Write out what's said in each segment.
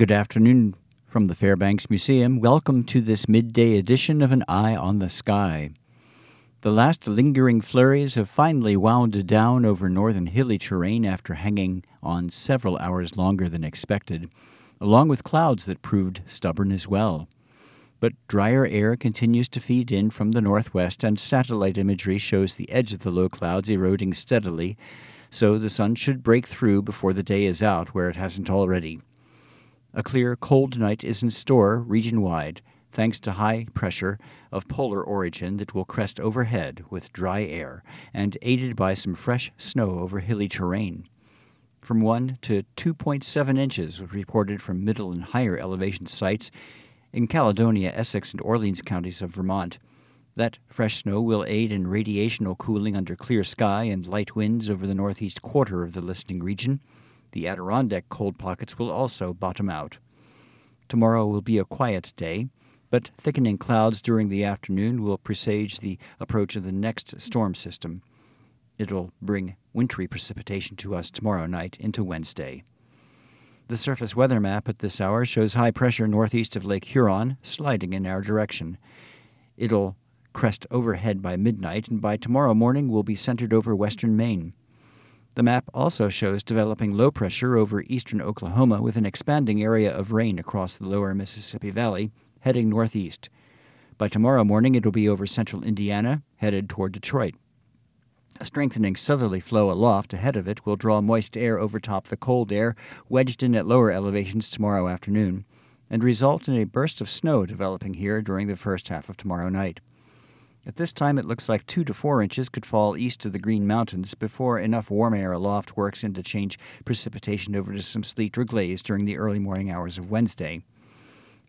Good afternoon from the Fairbanks Museum. Welcome to this midday edition of An Eye on the Sky. The last lingering flurries have finally wound down over northern hilly terrain after hanging on several hours longer than expected, along with clouds that proved stubborn as well. But drier air continues to feed in from the northwest, and satellite imagery shows the edge of the low clouds eroding steadily, so the sun should break through before the day is out where it hasn't already. A clear, cold night is in store region wide, thanks to high pressure of polar origin that will crest overhead with dry air and aided by some fresh snow over hilly terrain. From 1 to 2.7 inches was reported from middle and higher elevation sites in Caledonia, Essex, and Orleans counties of Vermont. That fresh snow will aid in radiational cooling under clear sky and light winds over the northeast quarter of the listening region. The Adirondack cold pockets will also bottom out. Tomorrow will be a quiet day, but thickening clouds during the afternoon will presage the approach of the next storm system. It'll bring wintry precipitation to us tomorrow night into Wednesday. The surface weather map at this hour shows high pressure northeast of Lake Huron sliding in our direction. It'll crest overhead by midnight, and by tomorrow morning will be centered over western Maine. The map also shows developing low pressure over eastern Oklahoma with an expanding area of rain across the lower Mississippi Valley, heading northeast. By tomorrow morning, it will be over central Indiana, headed toward Detroit. A strengthening southerly flow aloft ahead of it will draw moist air overtop the cold air wedged in at lower elevations tomorrow afternoon, and result in a burst of snow developing here during the first half of tomorrow night. At this time, it looks like two to four inches could fall east of the Green Mountains before enough warm air aloft works in to change precipitation over to some sleet or glaze during the early morning hours of Wednesday.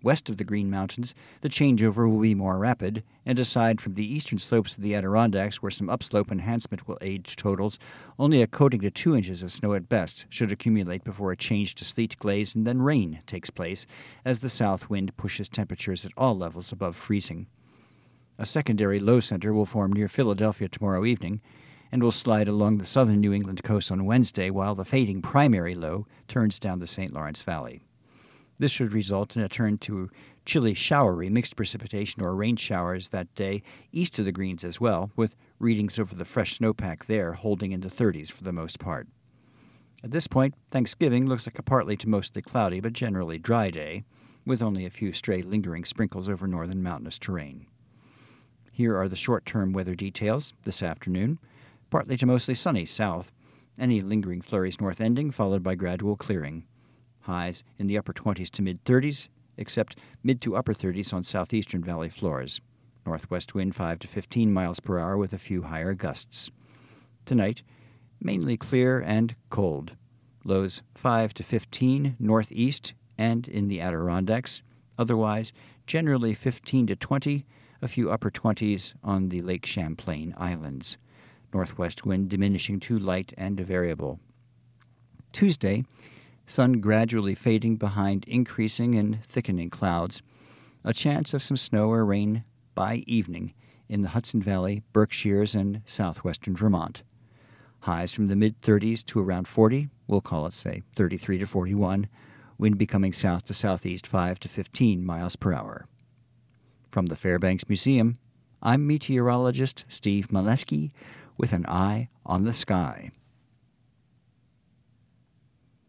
West of the Green Mountains, the changeover will be more rapid, and aside from the eastern slopes of the Adirondacks, where some upslope enhancement will aid totals, only a coating to two inches of snow at best should accumulate before a change to sleet glaze and then rain takes place as the south wind pushes temperatures at all levels above freezing. A secondary low center will form near Philadelphia tomorrow evening and will slide along the southern New England coast on Wednesday while the fading primary low turns down the St. Lawrence Valley. This should result in a turn to chilly, showery mixed precipitation or rain showers that day east of the Greens as well, with readings over the fresh snowpack there holding in the 30s for the most part. At this point, Thanksgiving looks like a partly to mostly cloudy but generally dry day, with only a few stray lingering sprinkles over northern mountainous terrain. Here are the short term weather details this afternoon. Partly to mostly sunny south. Any lingering flurries north ending, followed by gradual clearing. Highs in the upper 20s to mid 30s, except mid to upper 30s on southeastern valley floors. Northwest wind 5 to 15 miles per hour with a few higher gusts. Tonight, mainly clear and cold. Lows 5 to 15 northeast and in the Adirondacks. Otherwise, generally 15 to 20 a few upper 20s on the Lake Champlain Islands. Northwest wind diminishing to light and variable. Tuesday, sun gradually fading behind increasing and thickening clouds. A chance of some snow or rain by evening in the Hudson Valley, Berkshires, and southwestern Vermont. Highs from the mid 30s to around 40, we'll call it, say, 33 to 41, wind becoming south to southeast 5 to 15 miles per hour. From the Fairbanks Museum, I'm meteorologist Steve Maleski with an eye on the sky.